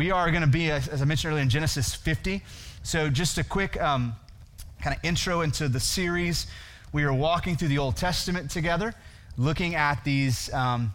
we are going to be, as, I mentioned earlier, in Genesis 50. So, just a quick um, kind of intro into the series. We are walking through the Old Testament together, looking at these um,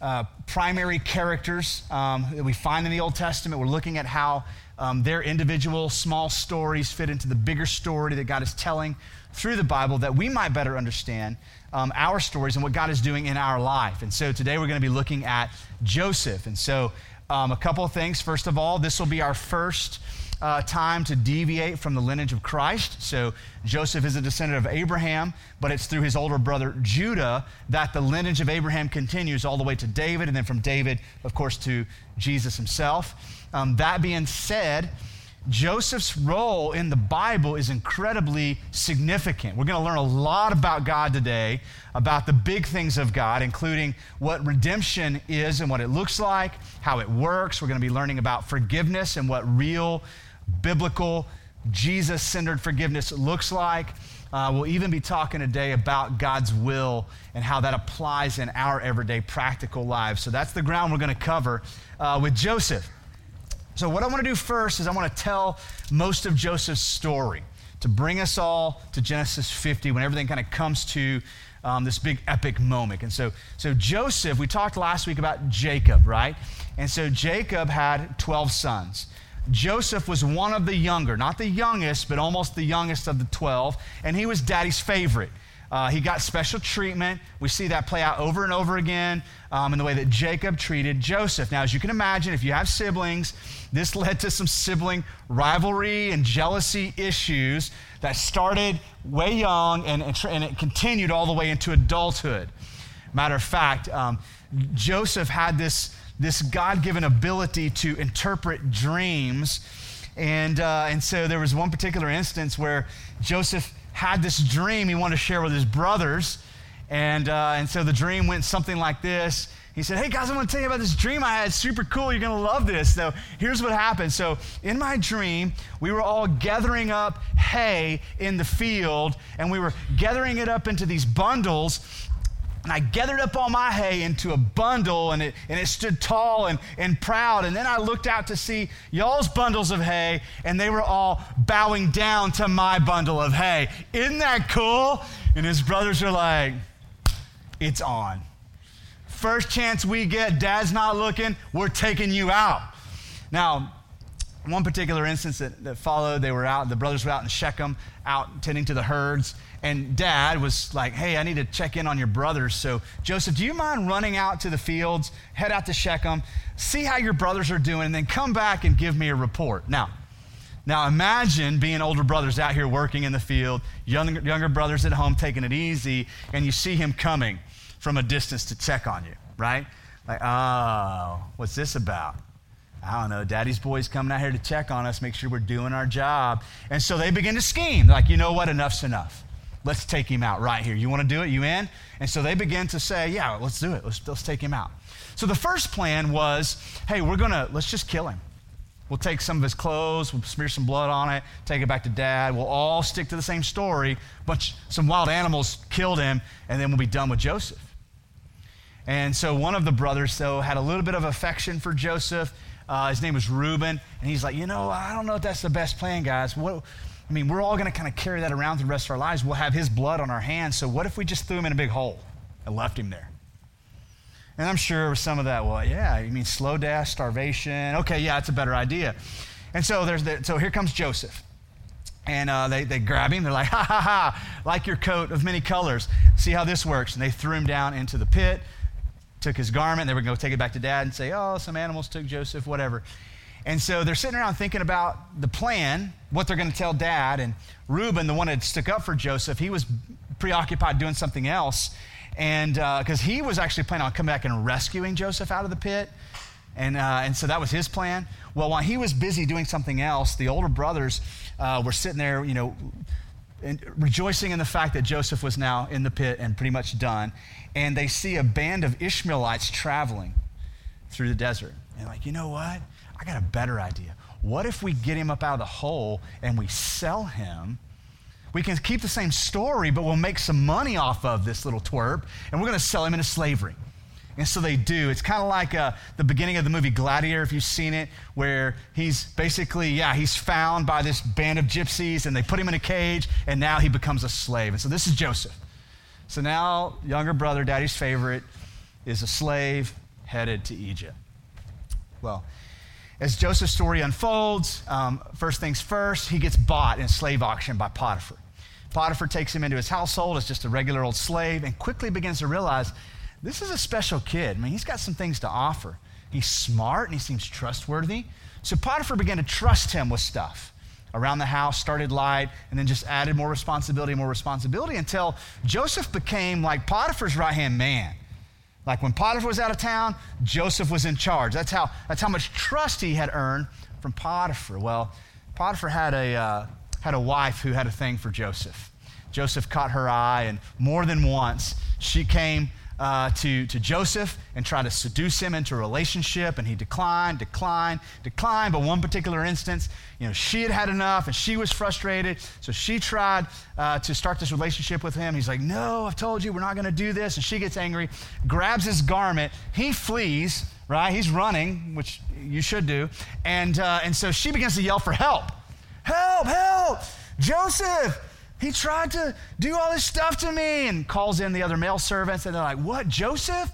uh, primary characters um, that we find in the Old Testament. We're looking at how um, their individual small stories fit into the bigger story that God is telling through the Bible that we might better understand um, our stories and what God is doing in our life. And so today we're going to be looking at Joseph. And so, um, a couple of things. First of all, this will be our first uh, time to deviate from the lineage of Christ. So Joseph is a descendant of Abraham, but it's through his older brother Judah that the lineage of Abraham continues all the way to David, and then from David, of course, to Jesus himself. Um, that being said, Joseph's role in the Bible is incredibly significant. We're going to learn a lot about God today, about the big things of God, including what redemption is and what it looks like, how it works. We're going to be learning about forgiveness and what real, biblical, Jesus centered forgiveness looks like. Uh, we'll even be talking today about God's will and how that applies in our everyday practical lives. So that's the ground we're going to cover uh, with Joseph. So, what I want to do first is I want to tell most of Joseph's story to bring us all to Genesis 50 when everything kind of comes to um, this big epic moment. And so, so, Joseph, we talked last week about Jacob, right? And so, Jacob had 12 sons. Joseph was one of the younger, not the youngest, but almost the youngest of the 12, and he was daddy's favorite. Uh, he got special treatment. We see that play out over and over again um, in the way that Jacob treated Joseph. Now, as you can imagine, if you have siblings, this led to some sibling rivalry and jealousy issues that started way young and, and, and it continued all the way into adulthood. Matter of fact, um, Joseph had this, this God given ability to interpret dreams. And, uh, and so there was one particular instance where Joseph had this dream he wanted to share with his brothers. And, uh, and so the dream went something like this. He said, Hey guys, I want to tell you about this dream I had. It's super cool. You're going to love this. So here's what happened. So in my dream, we were all gathering up hay in the field, and we were gathering it up into these bundles and I gathered up all my hay into a bundle, and it, and it stood tall and, and proud. And then I looked out to see y'all's bundles of hay, and they were all bowing down to my bundle of hay. Isn't that cool? And his brothers are like, It's on. First chance we get, dad's not looking, we're taking you out. Now, one particular instance that, that followed, they were out, the brothers were out in Shechem, out tending to the herds and dad was like, Hey, I need to check in on your brothers. So, Joseph, do you mind running out to the fields, head out to Shechem, see how your brothers are doing, and then come back and give me a report? Now, now imagine being older brothers out here working in the field, younger, younger brothers at home taking it easy, and you see him coming from a distance to check on you, right? Like, oh, what's this about? I don't know, daddy's boys coming out here to check on us, make sure we're doing our job. And so they begin to scheme. like, you know what? Enough's enough. Let's take him out right here. You want to do it? You in? And so they begin to say, Yeah, let's do it. Let's, let's take him out. So the first plan was hey, we're going to, let's just kill him. We'll take some of his clothes, we'll smear some blood on it, take it back to dad. We'll all stick to the same story, but some wild animals killed him, and then we'll be done with Joseph. And so one of the brothers, though, had a little bit of affection for Joseph. Uh, his name was Reuben, and he's like, you know, I don't know if that's the best plan, guys. What, I mean, we're all going to kind of carry that around through the rest of our lives. We'll have his blood on our hands. So what if we just threw him in a big hole and left him there? And I'm sure some of that, well, yeah, you mean slow death, starvation. Okay, yeah, it's a better idea. And so there's the, so here comes Joseph. And uh, they, they grab him. They're like, ha, ha, ha, like your coat of many colors. See how this works. And they threw him down into the pit, took his garment. They were going to take it back to dad and say, oh, some animals took Joseph, whatever. And so they're sitting around thinking about the plan, what they're going to tell dad. And Reuben, the one that stuck up for Joseph, he was preoccupied doing something else. And because uh, he was actually planning on coming back and rescuing Joseph out of the pit. And, uh, and so that was his plan. Well, while he was busy doing something else, the older brothers uh, were sitting there, you know, rejoicing in the fact that Joseph was now in the pit and pretty much done. And they see a band of Ishmaelites traveling through the desert. And like, you know what? I got a better idea. What if we get him up out of the hole and we sell him? We can keep the same story, but we'll make some money off of this little twerp, and we're going to sell him into slavery. And so they do. It's kind of like uh, the beginning of the movie Gladiator, if you've seen it, where he's basically, yeah, he's found by this band of gypsies and they put him in a cage and now he becomes a slave. And so this is Joseph. So now, younger brother, daddy's favorite, is a slave headed to Egypt. Well, as Joseph's story unfolds, um, first things first, he gets bought in a slave auction by Potiphar. Potiphar takes him into his household as just a regular old slave and quickly begins to realize this is a special kid. I mean, he's got some things to offer. He's smart and he seems trustworthy. So Potiphar began to trust him with stuff around the house, started light, and then just added more responsibility, more responsibility until Joseph became like Potiphar's right hand man. Like when Potiphar was out of town, Joseph was in charge. That's how, that's how much trust he had earned from Potiphar. Well, Potiphar had a, uh, had a wife who had a thing for Joseph. Joseph caught her eye, and more than once, she came uh, to, to Joseph and try to seduce him into a relationship, and he declined, declined, declined. But one particular instance, you know, she had had enough and she was frustrated, so she tried uh, to start this relationship with him. He's like, No, I've told you we're not going to do this. And she gets angry, grabs his garment, he flees, right? He's running, which you should do. And, uh, and so she begins to yell for help. Help, help! Joseph, he tried to do all this stuff to me and calls in the other male servants, and they're like, What, Joseph?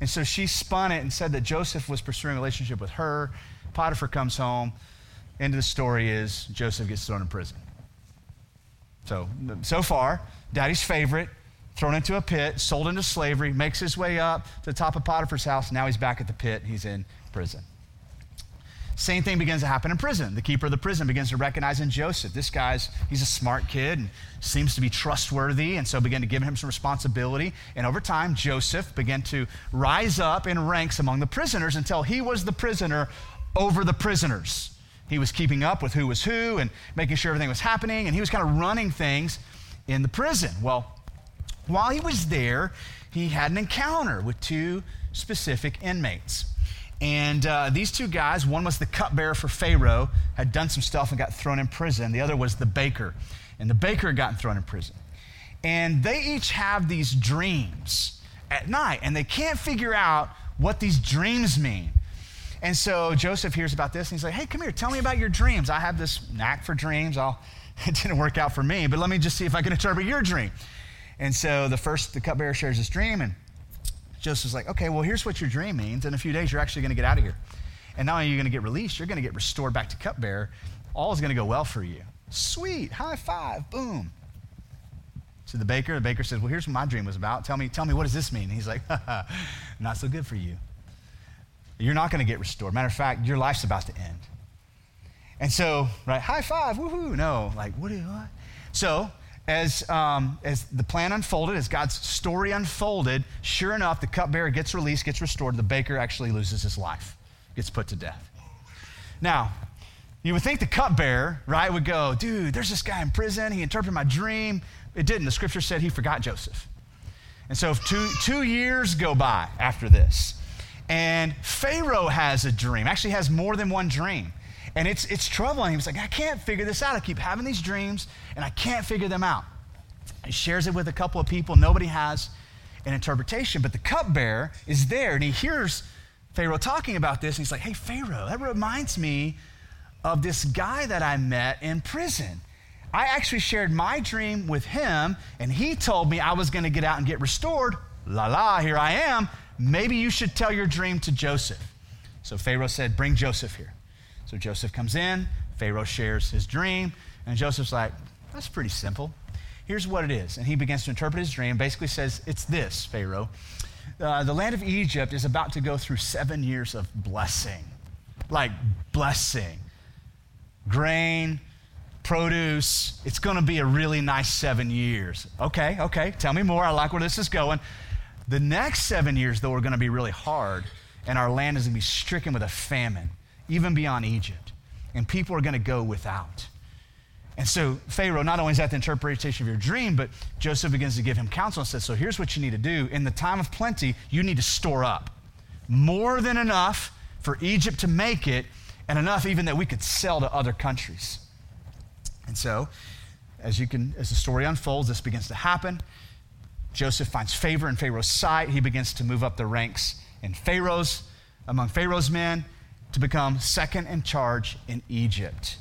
And so she spun it and said that Joseph was pursuing a relationship with her. Potiphar comes home. End of the story is Joseph gets thrown in prison. So, so far, daddy's favorite, thrown into a pit, sold into slavery, makes his way up to the top of Potiphar's house. Now he's back at the pit. He's in prison. Same thing begins to happen in prison. The keeper of the prison begins to recognize in Joseph, this guy's, he's a smart kid and seems to be trustworthy, and so begin to give him some responsibility. And over time, Joseph began to rise up in ranks among the prisoners until he was the prisoner over the prisoners. He was keeping up with who was who and making sure everything was happening, and he was kind of running things in the prison. Well, while he was there, he had an encounter with two specific inmates. And uh, these two guys, one was the cupbearer for Pharaoh, had done some stuff and got thrown in prison. The other was the baker, and the baker had gotten thrown in prison. And they each have these dreams at night, and they can't figure out what these dreams mean. And so Joseph hears about this, and he's like, "Hey, come here, tell me about your dreams. I have this knack for dreams. I'll, it didn't work out for me, but let me just see if I can interpret your dream." And so the first, the cupbearer shares his dream, and Joseph's like, okay, well, here's what your dream means. In a few days, you're actually going to get out of here. And not only are you going to get released, you're going to get restored back to cupbearer. All is going to go well for you. Sweet, high five, boom. To the baker, the baker says, well, here's what my dream was about. Tell me, tell me, what does this mean? And he's like, not so good for you. You're not going to get restored. Matter of fact, your life's about to end. And so, right, high five, woohoo. No, like, what what? So as, um, as the plan unfolded, as God's story unfolded, sure enough, the cupbearer gets released, gets restored. The baker actually loses his life, gets put to death. Now, you would think the cupbearer, right, would go, dude, there's this guy in prison. He interpreted my dream. It didn't. The scripture said he forgot Joseph. And so two, two years go by after this. And Pharaoh has a dream, actually has more than one dream. And it's, it's troubling. He was like, I can't figure this out. I keep having these dreams and I can't figure them out. He shares it with a couple of people. Nobody has an interpretation, but the cupbearer is there and he hears Pharaoh talking about this. And he's like, Hey, Pharaoh, that reminds me of this guy that I met in prison. I actually shared my dream with him, and he told me I was going to get out and get restored. La la, here I am. Maybe you should tell your dream to Joseph. So Pharaoh said, Bring Joseph here. So Joseph comes in, Pharaoh shares his dream, and Joseph's like, that's pretty simple. Here's what it is. And he begins to interpret his dream, basically says, It's this, Pharaoh. Uh, the land of Egypt is about to go through seven years of blessing. Like blessing. Grain, produce. It's going to be a really nice seven years. Okay, okay. Tell me more. I like where this is going. The next seven years, though, are going to be really hard, and our land is going to be stricken with a famine even beyond Egypt. And people are going to go without. And so Pharaoh, not only is that the interpretation of your dream, but Joseph begins to give him counsel and says, So here's what you need to do. In the time of plenty, you need to store up more than enough for Egypt to make it, and enough even that we could sell to other countries. And so, as you can, as the story unfolds, this begins to happen. Joseph finds favor in Pharaoh's sight. He begins to move up the ranks in Pharaoh's, among Pharaoh's men, to become second in charge in Egypt.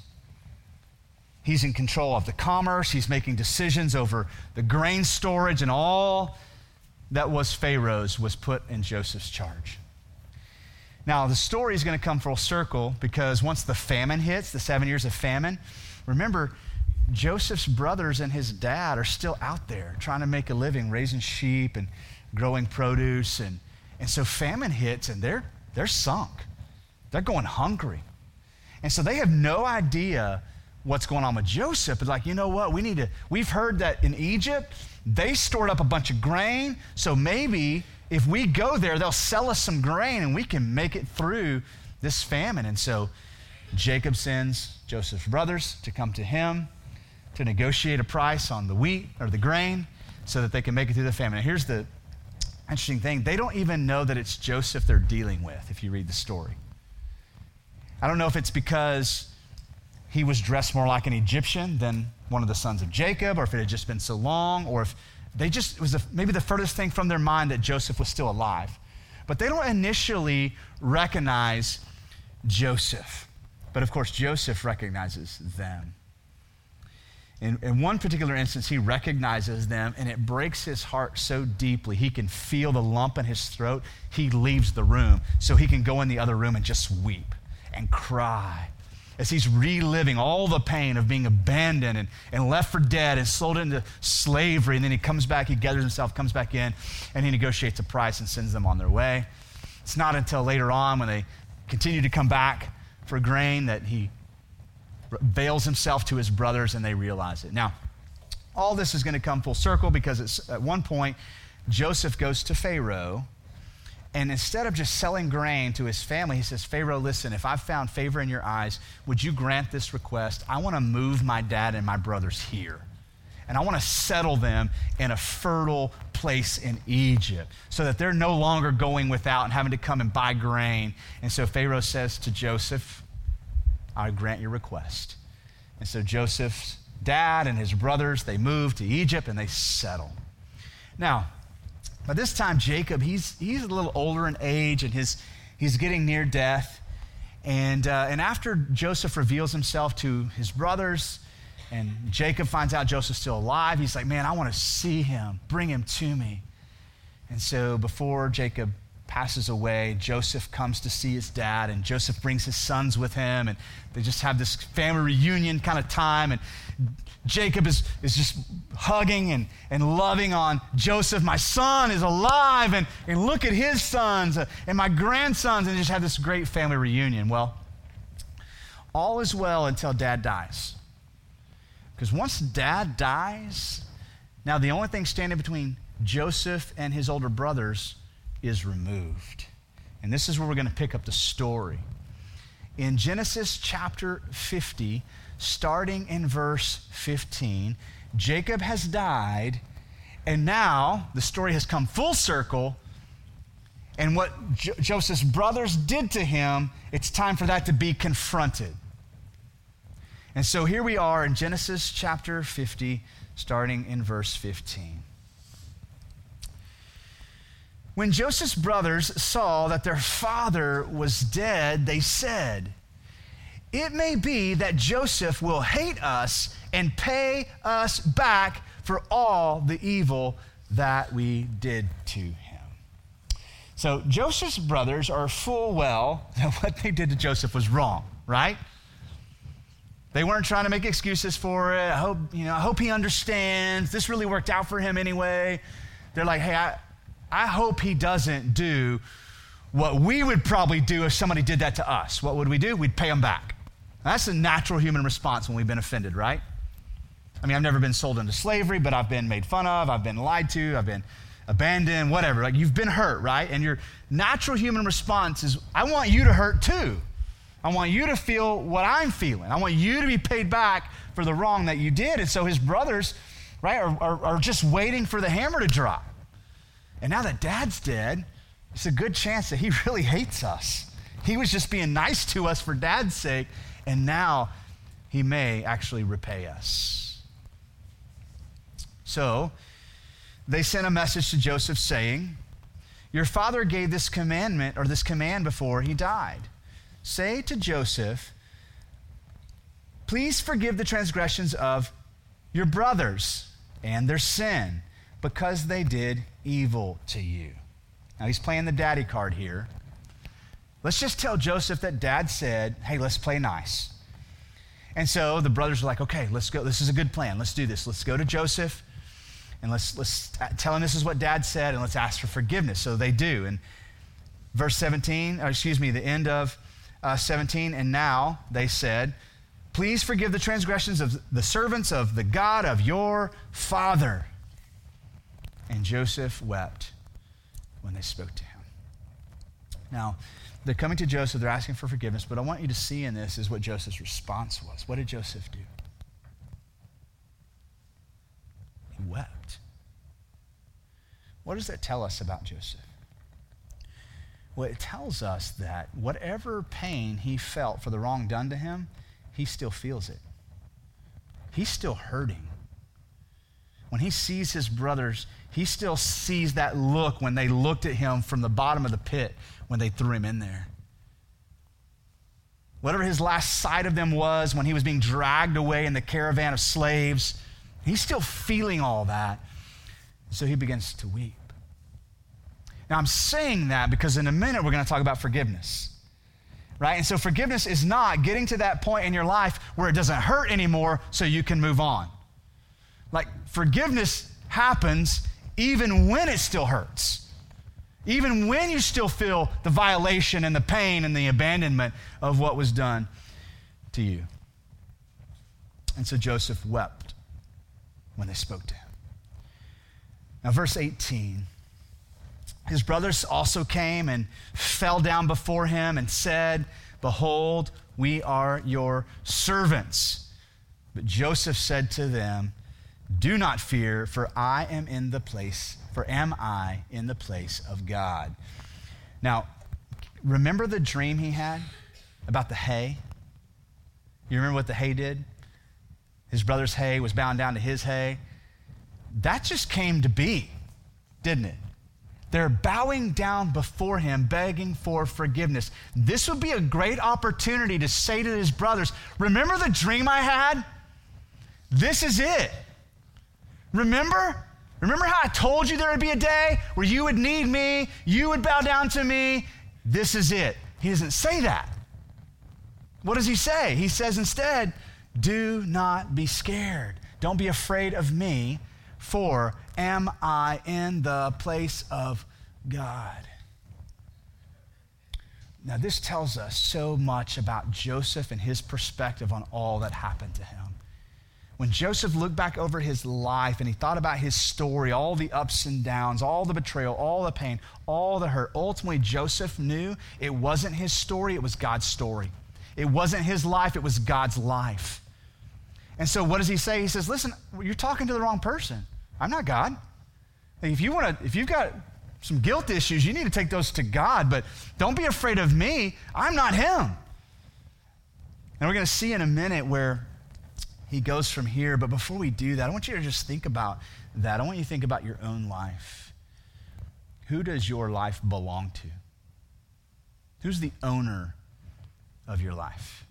He's in control of the commerce. He's making decisions over the grain storage, and all that was Pharaoh's was put in Joseph's charge. Now, the story is going to come full circle because once the famine hits, the seven years of famine, remember, Joseph's brothers and his dad are still out there trying to make a living, raising sheep and growing produce. And, and so famine hits and they're, they're sunk. They're going hungry. And so they have no idea what's going on with Joseph. It's like, you know what? We need to, we've heard that in Egypt, they stored up a bunch of grain. So maybe if we go there, they'll sell us some grain and we can make it through this famine. And so Jacob sends Joseph's brothers to come to him to negotiate a price on the wheat or the grain so that they can make it through the famine. Now, here's the interesting thing they don't even know that it's Joseph they're dealing with if you read the story. I don't know if it's because he was dressed more like an Egyptian than one of the sons of Jacob, or if it had just been so long, or if they just, it was maybe the furthest thing from their mind that Joseph was still alive. But they don't initially recognize Joseph. But of course, Joseph recognizes them. In, in one particular instance, he recognizes them and it breaks his heart so deeply. He can feel the lump in his throat. He leaves the room so he can go in the other room and just weep and cry as he's reliving all the pain of being abandoned and, and left for dead and sold into slavery. And then he comes back, he gathers himself, comes back in, and he negotiates a price and sends them on their way. It's not until later on when they continue to come back for grain that he veils himself to his brothers and they realize it. Now, all this is going to come full circle because at one point, Joseph goes to Pharaoh and instead of just selling grain to his family, he says, Pharaoh, listen, if I've found favor in your eyes, would you grant this request? I want to move my dad and my brothers here. And I want to settle them in a fertile place in Egypt so that they're no longer going without and having to come and buy grain. And so Pharaoh says to Joseph, I grant your request. And so Joseph's dad and his brothers, they move to Egypt and they settle. Now, by this time, Jacob, he's, he's a little older in age and his, he's getting near death. And, uh, and after Joseph reveals himself to his brothers, and Jacob finds out Joseph's still alive, he's like, Man, I want to see him. Bring him to me. And so before Jacob passes away, Joseph comes to see his dad, and Joseph brings his sons with him, and they just have this family reunion kind of time. And Jacob is, is just hugging and, and loving on Joseph. My son is alive, and, and look at his sons uh, and my grandsons, and just have this great family reunion. Well, all is well until dad dies. Because once dad dies, now the only thing standing between Joseph and his older brothers is removed. And this is where we're going to pick up the story. In Genesis chapter 50, starting in verse 15, Jacob has died, and now the story has come full circle. And what jo- Joseph's brothers did to him, it's time for that to be confronted. And so here we are in Genesis chapter 50, starting in verse 15. When Joseph's brothers saw that their father was dead, they said, It may be that Joseph will hate us and pay us back for all the evil that we did to him. So Joseph's brothers are full well that what they did to Joseph was wrong, right? They weren't trying to make excuses for it. I hope, you know, I hope he understands. This really worked out for him anyway. They're like, hey, I, I hope he doesn't do what we would probably do if somebody did that to us. What would we do? We'd pay them back. That's a natural human response when we've been offended, right? I mean, I've never been sold into slavery, but I've been made fun of, I've been lied to, I've been abandoned, whatever. Like you've been hurt, right? And your natural human response is, I want you to hurt too. I want you to feel what I'm feeling. I want you to be paid back for the wrong that you did. And so his brothers, right, are, are, are just waiting for the hammer to drop. And now that dad's dead, it's a good chance that he really hates us. He was just being nice to us for dad's sake, and now he may actually repay us. So they sent a message to Joseph saying, Your father gave this commandment or this command before he died. Say to Joseph, Please forgive the transgressions of your brothers and their sin because they did evil to you. Now he's playing the daddy card here. Let's just tell Joseph that dad said, Hey, let's play nice. And so the brothers are like, Okay, let's go. This is a good plan. Let's do this. Let's go to Joseph and let's, let's tell him this is what dad said and let's ask for forgiveness. So they do. And verse 17, or excuse me, the end of uh, 17, and now they said, Please forgive the transgressions of the servants of the God of your father. And Joseph wept when they spoke to him. Now, they're coming to Joseph, they're asking for forgiveness, but I want you to see in this is what Joseph's response was. What did Joseph do? He wept. What does that tell us about Joseph? Well, it tells us that whatever pain he felt for the wrong done to him, he still feels it. He's still hurting. When he sees his brothers, he still sees that look when they looked at him from the bottom of the pit when they threw him in there. Whatever his last sight of them was when he was being dragged away in the caravan of slaves, he's still feeling all that. So he begins to weep. Now, I'm saying that because in a minute we're going to talk about forgiveness. Right? And so forgiveness is not getting to that point in your life where it doesn't hurt anymore so you can move on. Like, forgiveness happens even when it still hurts. Even when you still feel the violation and the pain and the abandonment of what was done to you. And so Joseph wept when they spoke to him. Now, verse 18 his brothers also came and fell down before him and said, Behold, we are your servants. But Joseph said to them, Do not fear, for I am in the place, for am I in the place of God. Now, remember the dream he had about the hay? You remember what the hay did? His brother's hay was bound down to his hay. That just came to be, didn't it? They're bowing down before him, begging for forgiveness. This would be a great opportunity to say to his brothers, Remember the dream I had? This is it. Remember? Remember how I told you there would be a day where you would need me, you would bow down to me? This is it. He doesn't say that. What does he say? He says instead, Do not be scared. Don't be afraid of me, for am I in the place of God? Now, this tells us so much about Joseph and his perspective on all that happened to him. When Joseph looked back over his life and he thought about his story, all the ups and downs, all the betrayal, all the pain, all the hurt, ultimately, Joseph knew it wasn't his story, it was God's story. It wasn't his life, it was God's life. And so, what does he say? He says, Listen, you're talking to the wrong person. I'm not God. If you want to, if you've got some guilt issues, you need to take those to God, but don't be afraid of me. I'm not him. And we're going to see in a minute where he goes from here. But before we do that, I want you to just think about that. I want you to think about your own life. Who does your life belong to? Who's the owner of your life?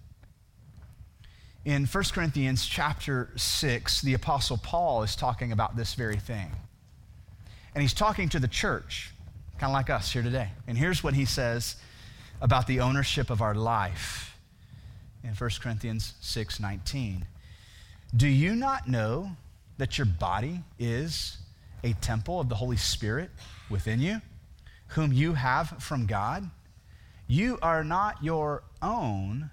In 1 Corinthians chapter 6, the Apostle Paul is talking about this very thing. And he's talking to the church, kind of like us here today. And here's what he says about the ownership of our life in 1 Corinthians 6 19. Do you not know that your body is a temple of the Holy Spirit within you, whom you have from God? You are not your own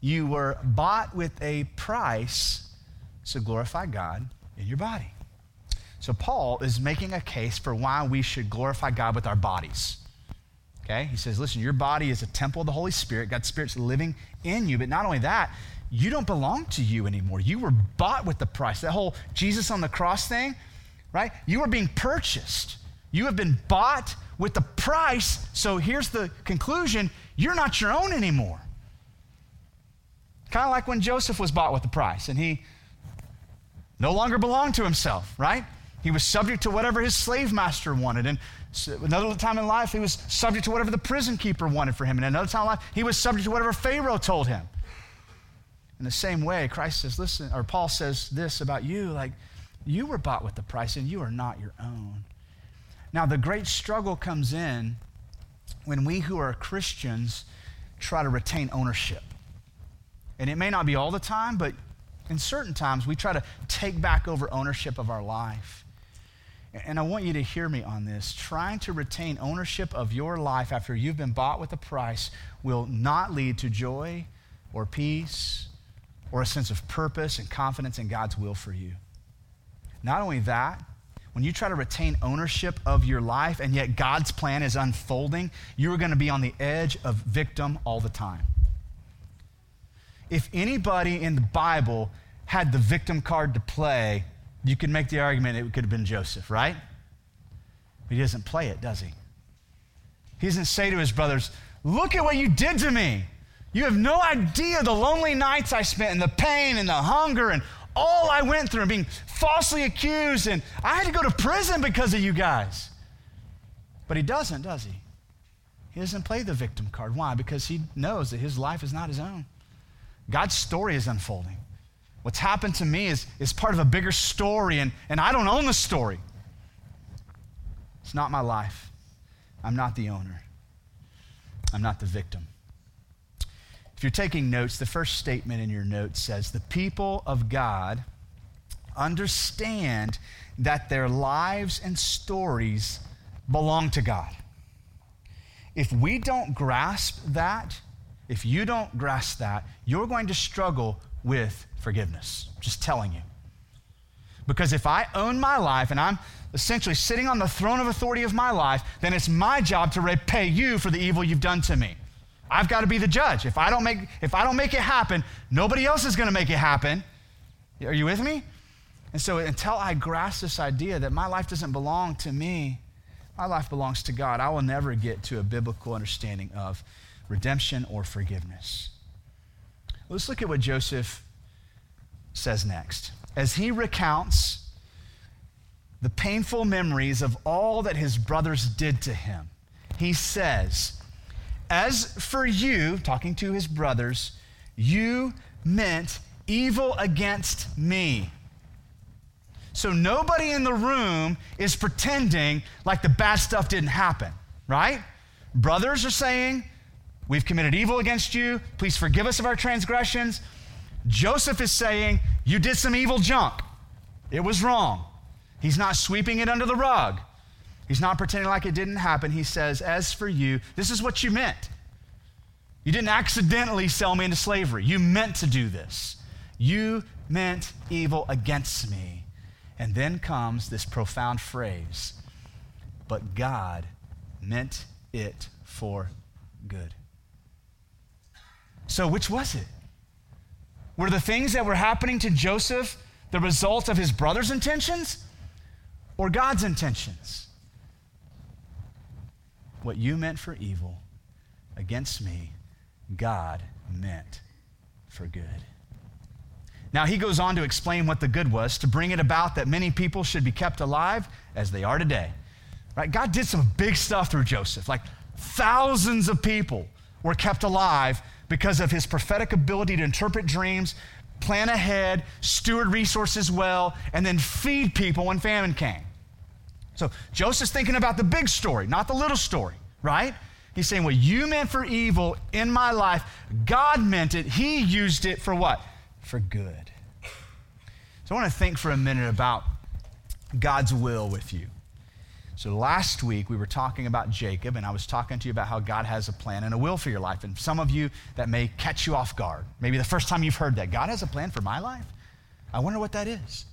you were bought with a price, so glorify God in your body. So, Paul is making a case for why we should glorify God with our bodies. Okay? He says, listen, your body is a temple of the Holy Spirit. God's Spirit's living in you. But not only that, you don't belong to you anymore. You were bought with the price. That whole Jesus on the cross thing, right? You are being purchased. You have been bought with the price. So here's the conclusion you're not your own anymore. Kind of like when Joseph was bought with the price and he no longer belonged to himself, right? He was subject to whatever his slave master wanted. And another time in life, he was subject to whatever the prison keeper wanted for him. And another time in life, he was subject to whatever Pharaoh told him. In the same way, Christ says, listen, or Paul says this about you like, you were bought with the price and you are not your own. Now, the great struggle comes in when we who are Christians try to retain ownership. And it may not be all the time, but in certain times, we try to take back over ownership of our life. And I want you to hear me on this. Trying to retain ownership of your life after you've been bought with a price will not lead to joy or peace or a sense of purpose and confidence in God's will for you. Not only that, when you try to retain ownership of your life and yet God's plan is unfolding, you're going to be on the edge of victim all the time. If anybody in the Bible had the victim card to play, you could make the argument it could have been Joseph, right? But he doesn't play it, does he? He doesn't say to his brothers, Look at what you did to me. You have no idea the lonely nights I spent and the pain and the hunger and all I went through and being falsely accused, and I had to go to prison because of you guys. But he doesn't, does he? He doesn't play the victim card. Why? Because he knows that his life is not his own. God's story is unfolding. What's happened to me is, is part of a bigger story, and, and I don't own the story. It's not my life. I'm not the owner. I'm not the victim. If you're taking notes, the first statement in your notes says, The people of God understand that their lives and stories belong to God. If we don't grasp that, if you don't grasp that, you're going to struggle with forgiveness. Just telling you. Because if I own my life and I'm essentially sitting on the throne of authority of my life, then it's my job to repay you for the evil you've done to me. I've got to be the judge. If I don't make, if I don't make it happen, nobody else is going to make it happen. Are you with me? And so until I grasp this idea that my life doesn't belong to me, my life belongs to God, I will never get to a biblical understanding of redemption or forgiveness. Let's look at what Joseph says next. As he recounts the painful memories of all that his brothers did to him, he says, as for you, talking to his brothers, you meant evil against me. So nobody in the room is pretending like the bad stuff didn't happen, right? Brothers are saying, We've committed evil against you. Please forgive us of our transgressions. Joseph is saying, You did some evil junk. It was wrong. He's not sweeping it under the rug. He's not pretending like it didn't happen. He says, As for you, this is what you meant. You didn't accidentally sell me into slavery. You meant to do this. You meant evil against me. And then comes this profound phrase, but God meant it for good. So, which was it? Were the things that were happening to Joseph the result of his brother's intentions or God's intentions? What you meant for evil against me, God meant for good. Now, he goes on to explain what the good was to bring it about that many people should be kept alive as they are today. Right? God did some big stuff through Joseph. Like thousands of people were kept alive because of his prophetic ability to interpret dreams, plan ahead, steward resources well, and then feed people when famine came. So Joseph's thinking about the big story, not the little story, right? He's saying, What you meant for evil in my life, God meant it. He used it for what? For good. So I want to think for a minute about God's will with you. So last week we were talking about Jacob, and I was talking to you about how God has a plan and a will for your life. And some of you that may catch you off guard. Maybe the first time you've heard that God has a plan for my life. I wonder what that is.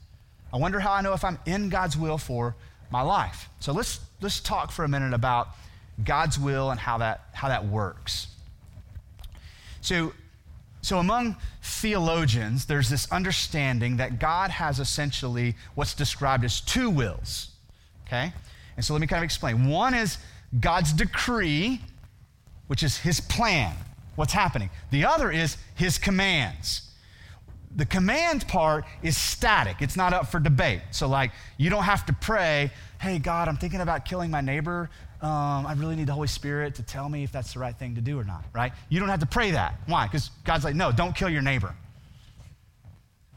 I wonder how I know if I'm in God's will for my life. So let's, let's talk for a minute about God's will and how that, how that works. So, so, among theologians, there's this understanding that God has essentially what's described as two wills. Okay? And so let me kind of explain. One is God's decree, which is his plan, what's happening. The other is his commands. The command part is static, it's not up for debate. So, like, you don't have to pray, hey, God, I'm thinking about killing my neighbor. Um, I really need the Holy Spirit to tell me if that's the right thing to do or not, right? You don't have to pray that. Why? Because God's like, no, don't kill your neighbor.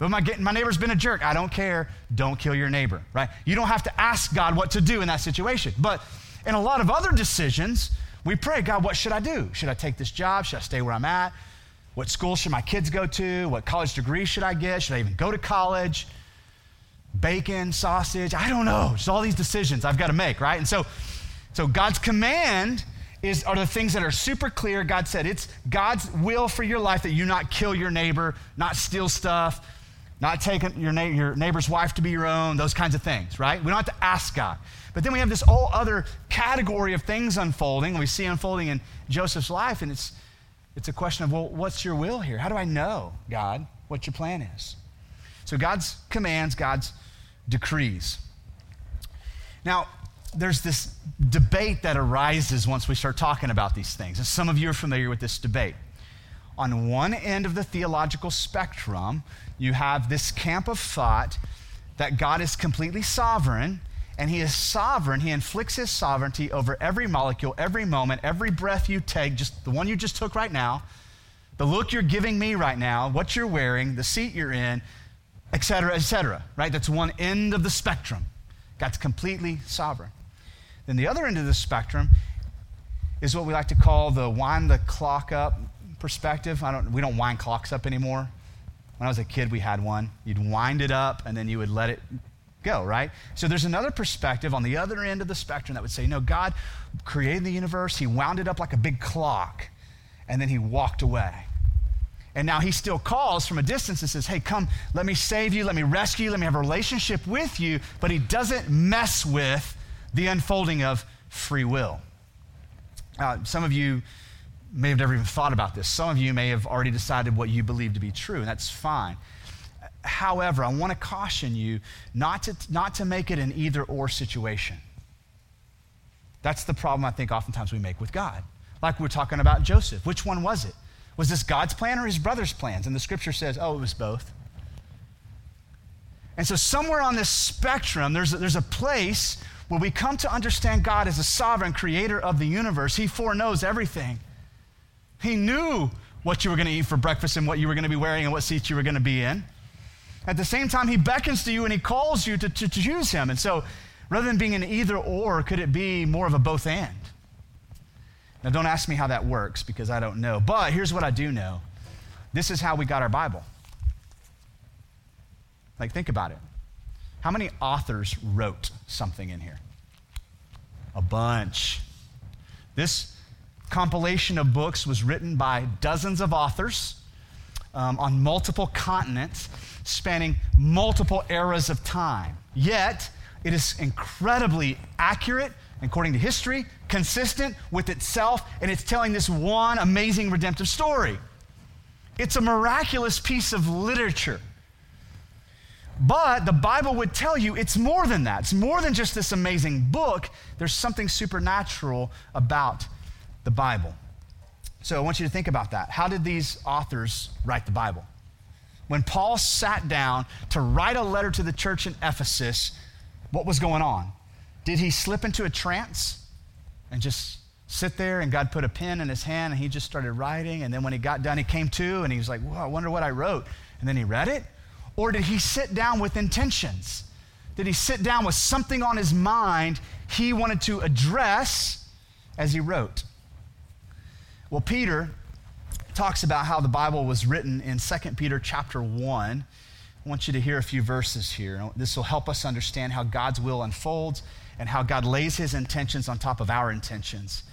But my, my neighbor's been a jerk. I don't care. Don't kill your neighbor, right? You don't have to ask God what to do in that situation. But in a lot of other decisions, we pray, God, what should I do? Should I take this job? Should I stay where I'm at? What school should my kids go to? What college degree should I get? Should I even go to college? Bacon, sausage, I don't know. Just all these decisions I've got to make, right? And so, so God's command is, are the things that are super clear. God said it's God's will for your life that you not kill your neighbor, not steal stuff, not taking your, na- your neighbor's wife to be your own, those kinds of things, right? We don't have to ask God. But then we have this whole other category of things unfolding. We see unfolding in Joseph's life, and it's, it's a question of, well, what's your will here? How do I know, God, what your plan is? So God's commands, God's decrees. Now, there's this debate that arises once we start talking about these things. And some of you are familiar with this debate. On one end of the theological spectrum, you have this camp of thought that God is completely sovereign and he is sovereign. He inflicts his sovereignty over every molecule, every moment, every breath you take, just the one you just took right now, the look you're giving me right now, what you're wearing, the seat you're in, et cetera, et cetera, right? That's one end of the spectrum. God's completely sovereign. Then the other end of the spectrum is what we like to call the wind the clock up perspective. I don't, we don't wind clocks up anymore. When I was a kid, we had one. You'd wind it up and then you would let it go, right? So there's another perspective on the other end of the spectrum that would say, no, God created the universe, He wound it up like a big clock, and then He walked away. And now He still calls from a distance and says, hey, come, let me save you, let me rescue you, let me have a relationship with you, but He doesn't mess with the unfolding of free will. Uh, some of you may have never even thought about this. Some of you may have already decided what you believe to be true, and that's fine. However, I want to caution you not to, not to make it an either or situation. That's the problem I think oftentimes we make with God. Like we're talking about Joseph. Which one was it? Was this God's plan or his brother's plans? And the scripture says, oh, it was both. And so, somewhere on this spectrum, there's a, there's a place where we come to understand God as a sovereign creator of the universe. He foreknows everything. He knew what you were going to eat for breakfast and what you were going to be wearing and what seat you were going to be in. At the same time, he beckons to you and he calls you to, to, to choose him. And so, rather than being an either or, could it be more of a both and? Now, don't ask me how that works because I don't know. But here's what I do know this is how we got our Bible. Like, think about it. How many authors wrote something in here? A bunch. This compilation of books was written by dozens of authors um, on multiple continents, spanning multiple eras of time. Yet, it is incredibly accurate, according to history, consistent with itself, and it's telling this one amazing redemptive story. It's a miraculous piece of literature. But the Bible would tell you it's more than that. It's more than just this amazing book. There's something supernatural about the Bible. So I want you to think about that. How did these authors write the Bible? When Paul sat down to write a letter to the church in Ephesus, what was going on? Did he slip into a trance and just sit there and God put a pen in his hand and he just started writing? And then when he got done, he came to and he was like, Whoa, I wonder what I wrote. And then he read it? Or did he sit down with intentions? Did he sit down with something on his mind he wanted to address as he wrote? Well, Peter talks about how the Bible was written in 2 Peter chapter 1. I want you to hear a few verses here. This will help us understand how God's will unfolds and how God lays his intentions on top of our intentions.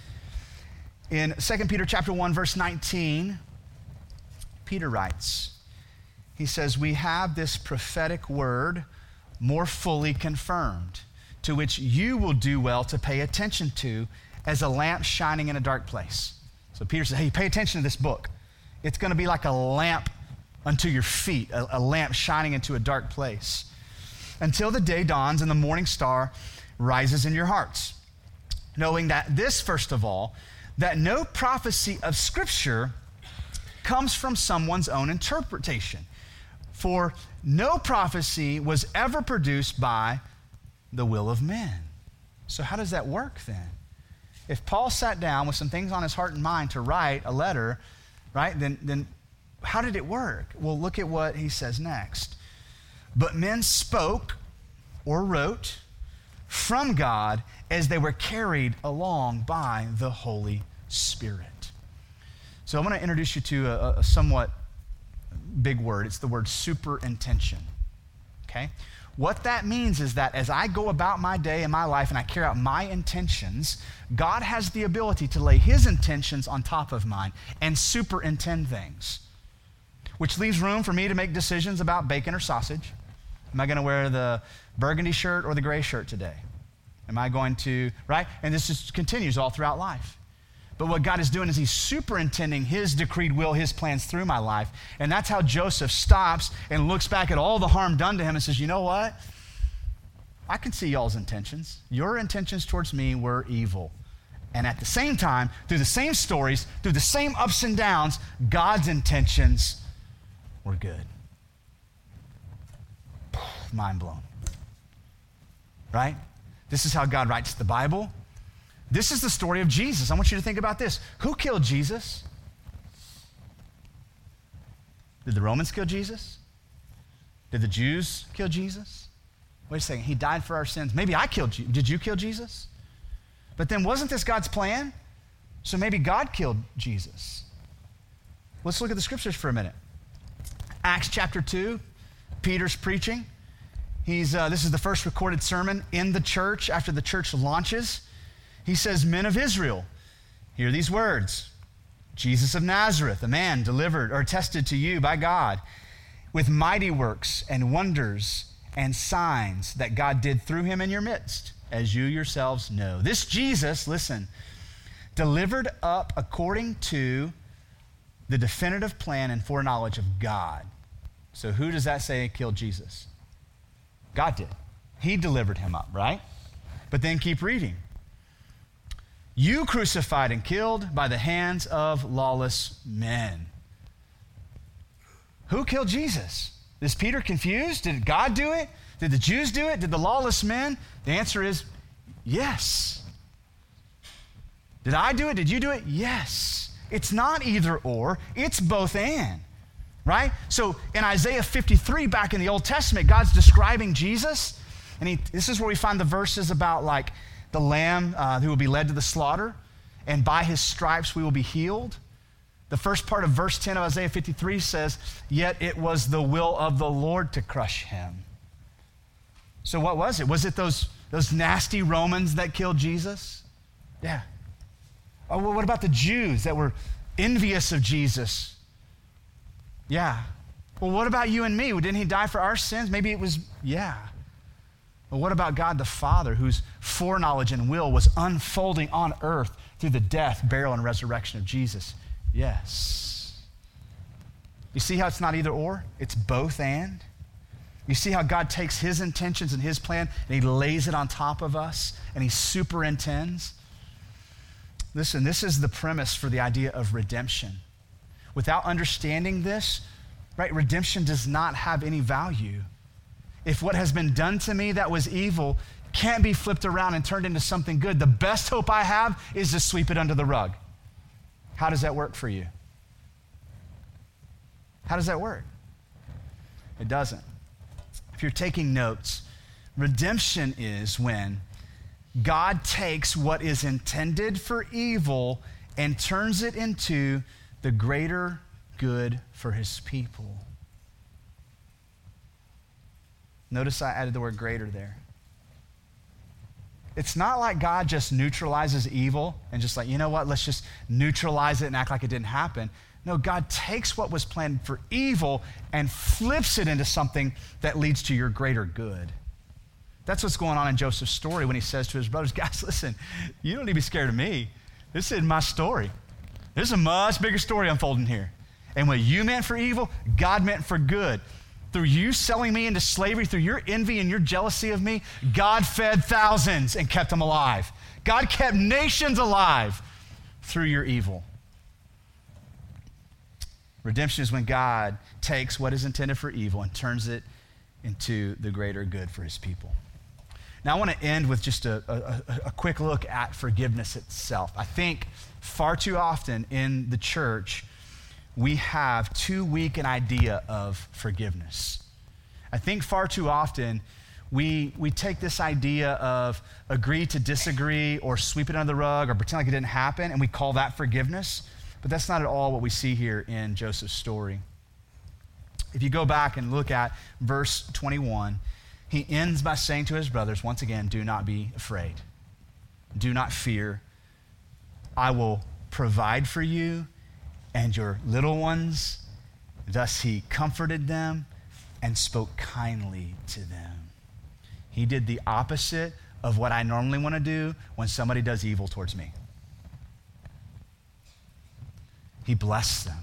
In 2 Peter chapter 1 verse 19, Peter writes, he says, "We have this prophetic word more fully confirmed, to which you will do well to pay attention to as a lamp shining in a dark place." So Peter says, Hey, pay attention to this book. It's going to be like a lamp unto your feet, a, a lamp shining into a dark place. Until the day dawns and the morning star rises in your hearts. Knowing that this, first of all, that no prophecy of Scripture comes from someone's own interpretation. For no prophecy was ever produced by the will of men. So, how does that work then? If Paul sat down with some things on his heart and mind to write a letter, right, then, then how did it work? Well, look at what he says next. But men spoke or wrote from God as they were carried along by the Holy Spirit. So I'm going to introduce you to a, a somewhat big word. It's the word superintention. Okay? What that means is that as I go about my day and my life and I carry out my intentions, God has the ability to lay his intentions on top of mine and superintend things, which leaves room for me to make decisions about bacon or sausage. Am I going to wear the burgundy shirt or the gray shirt today? Am I going to, right? And this just continues all throughout life. But what God is doing is He's superintending His decreed will, His plans through my life. And that's how Joseph stops and looks back at all the harm done to him and says, You know what? I can see y'all's intentions. Your intentions towards me were evil. And at the same time, through the same stories, through the same ups and downs, God's intentions were good. Mind blown. Right? This is how God writes the Bible. This is the story of Jesus. I want you to think about this. Who killed Jesus? Did the Romans kill Jesus? Did the Jews kill Jesus? Wait a second. He died for our sins. Maybe I killed you. Did you kill Jesus? But then wasn't this God's plan? So maybe God killed Jesus. Let's look at the scriptures for a minute. Acts chapter 2, Peter's preaching. He's, uh, this is the first recorded sermon in the church after the church launches. He says, Men of Israel, hear these words Jesus of Nazareth, a man delivered or tested to you by God with mighty works and wonders and signs that God did through him in your midst, as you yourselves know. This Jesus, listen, delivered up according to the definitive plan and foreknowledge of God. So, who does that say killed Jesus? God did. He delivered him up, right? But then keep reading you crucified and killed by the hands of lawless men. Who killed Jesus? Is Peter confused? Did God do it? Did the Jews do it? Did the lawless men? The answer is yes. Did I do it? Did you do it? Yes. It's not either or, it's both and. Right? So in Isaiah 53, back in the Old Testament, God's describing Jesus. And he, this is where we find the verses about like the lamb uh, who will be led to the slaughter, and by his stripes we will be healed. The first part of verse 10 of Isaiah 53 says, Yet it was the will of the Lord to crush him. So, what was it? Was it those, those nasty Romans that killed Jesus? Yeah. Oh, well, what about the Jews that were envious of Jesus? Yeah. Well, what about you and me? Didn't he die for our sins? Maybe it was, yeah. But what about God the Father, whose foreknowledge and will was unfolding on earth through the death, burial, and resurrection of Jesus? Yes. You see how it's not either or? It's both and. You see how God takes his intentions and his plan and he lays it on top of us and he superintends? Listen, this is the premise for the idea of redemption. Without understanding this, right, redemption does not have any value if what has been done to me that was evil can't be flipped around and turned into something good, the best hope I have is to sweep it under the rug. How does that work for you? How does that work? It doesn't. If you're taking notes, redemption is when God takes what is intended for evil and turns it into the greater good for his people. Notice I added the word greater there. It's not like God just neutralizes evil and just like, you know what, let's just neutralize it and act like it didn't happen. No, God takes what was planned for evil and flips it into something that leads to your greater good. That's what's going on in Joseph's story when he says to his brothers, guys, listen, you don't need to be scared of me. This is my story. There's a much bigger story unfolding here. And what you meant for evil, God meant for good through you selling me into slavery, through your envy and your jealousy of me, God fed thousands and kept them alive. God kept nations alive through your evil. Redemption is when God takes what is intended for evil and turns it into the greater good for his people. Now, I want to end with just a, a, a, quick look at forgiveness itself. I think far too often in the church, we have too weak an idea of forgiveness. I think far too often we, we take this idea of agree to disagree or sweep it under the rug or pretend like it didn't happen and we call that forgiveness. But that's not at all what we see here in Joseph's story. If you go back and look at verse 21, he ends by saying to his brothers, once again, do not be afraid. Do not fear. I will provide for you and your little ones. Thus he comforted them and spoke kindly to them. He did the opposite of what I normally want to do when somebody does evil towards me. He blessed them.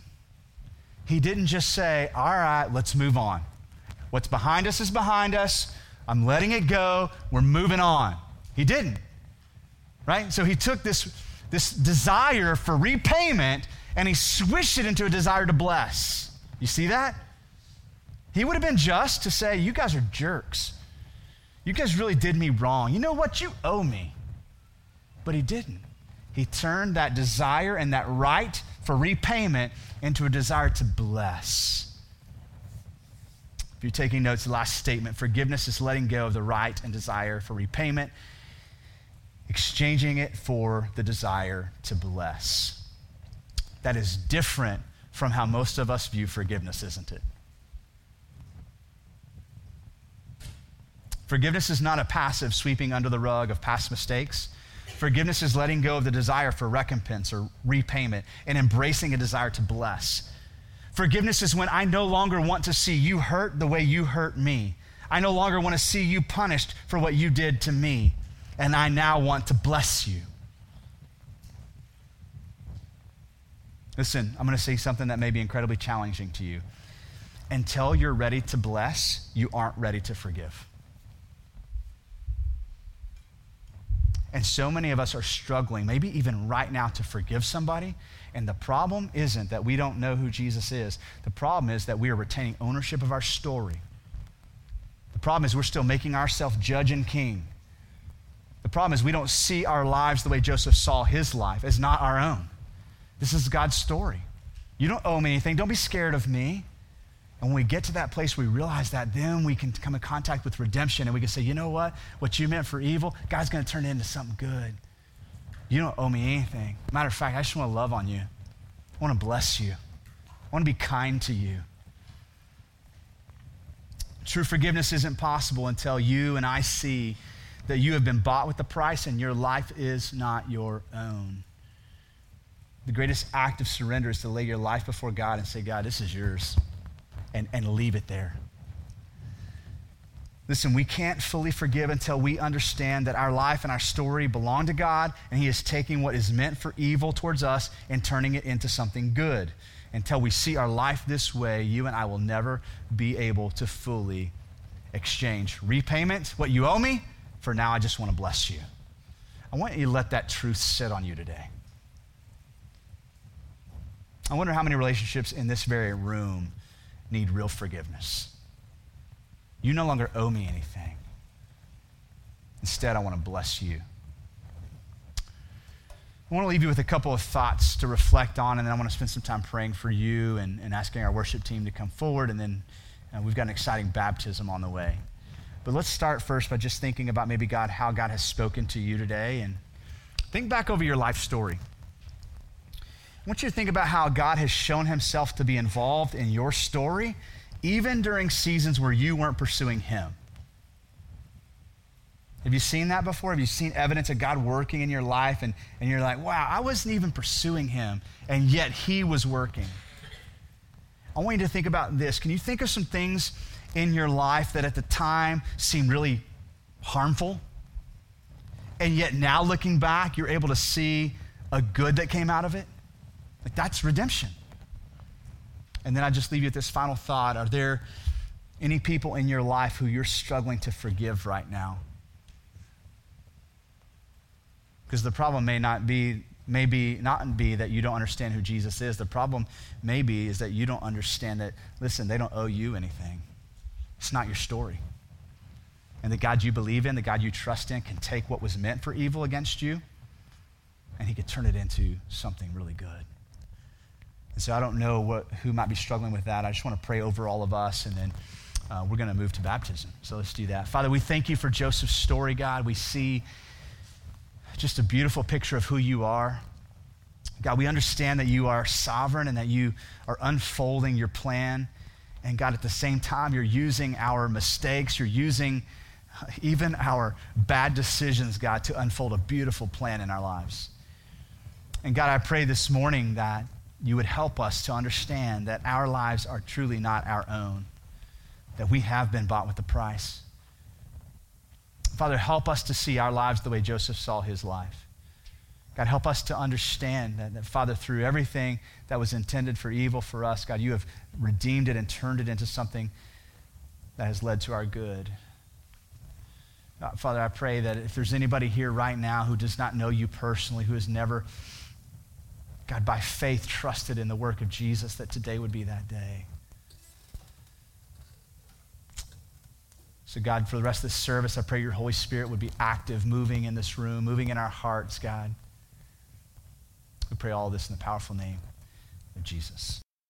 He didn't just say, All right, let's move on. What's behind us is behind us. I'm letting it go. We're moving on. He didn't. Right? So he took this, this desire for repayment and he swished it into a desire to bless. You see that? He would have been just to say, You guys are jerks. You guys really did me wrong. You know what? You owe me. But he didn't. He turned that desire and that right for repayment into a desire to bless. If you're taking notes, the last statement forgiveness is letting go of the right and desire for repayment, exchanging it for the desire to bless. That is different from how most of us view forgiveness, isn't it? Forgiveness is not a passive sweeping under the rug of past mistakes. Forgiveness is letting go of the desire for recompense or repayment and embracing a desire to bless. Forgiveness is when I no longer want to see you hurt the way you hurt me. I no longer want to see you punished for what you did to me. And I now want to bless you. Listen, I'm going to say something that may be incredibly challenging to you. Until you're ready to bless, you aren't ready to forgive. And so many of us are struggling, maybe even right now, to forgive somebody. And the problem isn't that we don't know who Jesus is, the problem is that we are retaining ownership of our story. The problem is we're still making ourselves judge and king. The problem is we don't see our lives the way Joseph saw his life as not our own. This is God's story. You don't owe me anything. Don't be scared of me. And when we get to that place, we realize that then we can come in contact with redemption and we can say, you know what? What you meant for evil, God's going to turn it into something good. You don't owe me anything. Matter of fact, I just want to love on you. I want to bless you. I want to be kind to you. True forgiveness isn't possible until you and I see that you have been bought with the price and your life is not your own. The greatest act of surrender is to lay your life before God and say, God, this is yours and, and leave it there. Listen, we can't fully forgive until we understand that our life and our story belong to God, and He is taking what is meant for evil towards us and turning it into something good. Until we see our life this way, you and I will never be able to fully exchange repayment, what you owe me, for now I just want to bless you. I want you to let that truth sit on you today. I wonder how many relationships in this very room need real forgiveness. You no longer owe me anything. Instead, I want to bless you. I want to leave you with a couple of thoughts to reflect on, and then I want to spend some time praying for you and, and asking our worship team to come forward, and then uh, we've got an exciting baptism on the way. But let's start first by just thinking about maybe God, how God has spoken to you today, and think back over your life story. I want you to think about how God has shown himself to be involved in your story, even during seasons where you weren't pursuing him. Have you seen that before? Have you seen evidence of God working in your life and, and you're like, wow, I wasn't even pursuing him, and yet he was working? I want you to think about this. Can you think of some things in your life that at the time seemed really harmful? And yet now looking back, you're able to see a good that came out of it? Like that's redemption. And then I just leave you with this final thought. Are there any people in your life who you're struggling to forgive right now? Because the problem may not be may be not be that you don't understand who Jesus is. The problem may be is that you don't understand that, listen, they don't owe you anything. It's not your story. And the God you believe in, the God you trust in, can take what was meant for evil against you and he could turn it into something really good. And so I don't know what, who might be struggling with that. I just want to pray over all of us and then uh, we're going to move to baptism. So let's do that. Father, we thank you for Joseph's story, God. We see just a beautiful picture of who you are. God, we understand that you are sovereign and that you are unfolding your plan. And God, at the same time, you're using our mistakes, you're using even our bad decisions, God, to unfold a beautiful plan in our lives. And God, I pray this morning that you would help us to understand that our lives are truly not our own, that we have been bought with a price. Father, help us to see our lives the way Joseph saw his life. God, help us to understand that, that, Father, through everything that was intended for evil for us, God, you have redeemed it and turned it into something that has led to our good. Uh, Father, I pray that if there's anybody here right now who does not know you personally, who has never, God, by faith trusted in the work of Jesus, that today would be that day. So, God, for the rest of this service, I pray your Holy Spirit would be active, moving in this room, moving in our hearts, God. We pray all this in the powerful name of Jesus.